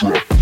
truck.